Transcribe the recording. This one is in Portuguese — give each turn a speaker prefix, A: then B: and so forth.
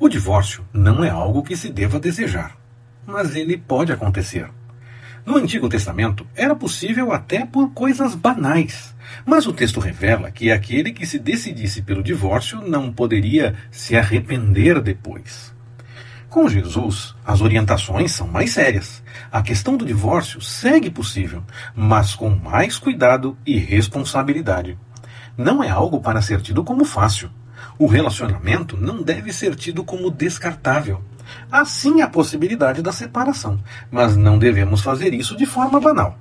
A: O divórcio não é algo que se deva desejar, mas ele pode acontecer. No Antigo Testamento era possível até por coisas banais, mas o texto revela que aquele que se decidisse pelo divórcio não poderia se arrepender depois. Com Jesus, as orientações são mais sérias. A questão do divórcio segue possível, mas com mais cuidado e responsabilidade. Não é algo para ser tido como fácil. O relacionamento não deve ser tido como descartável. Há sim a possibilidade da separação, mas não devemos fazer isso de forma banal.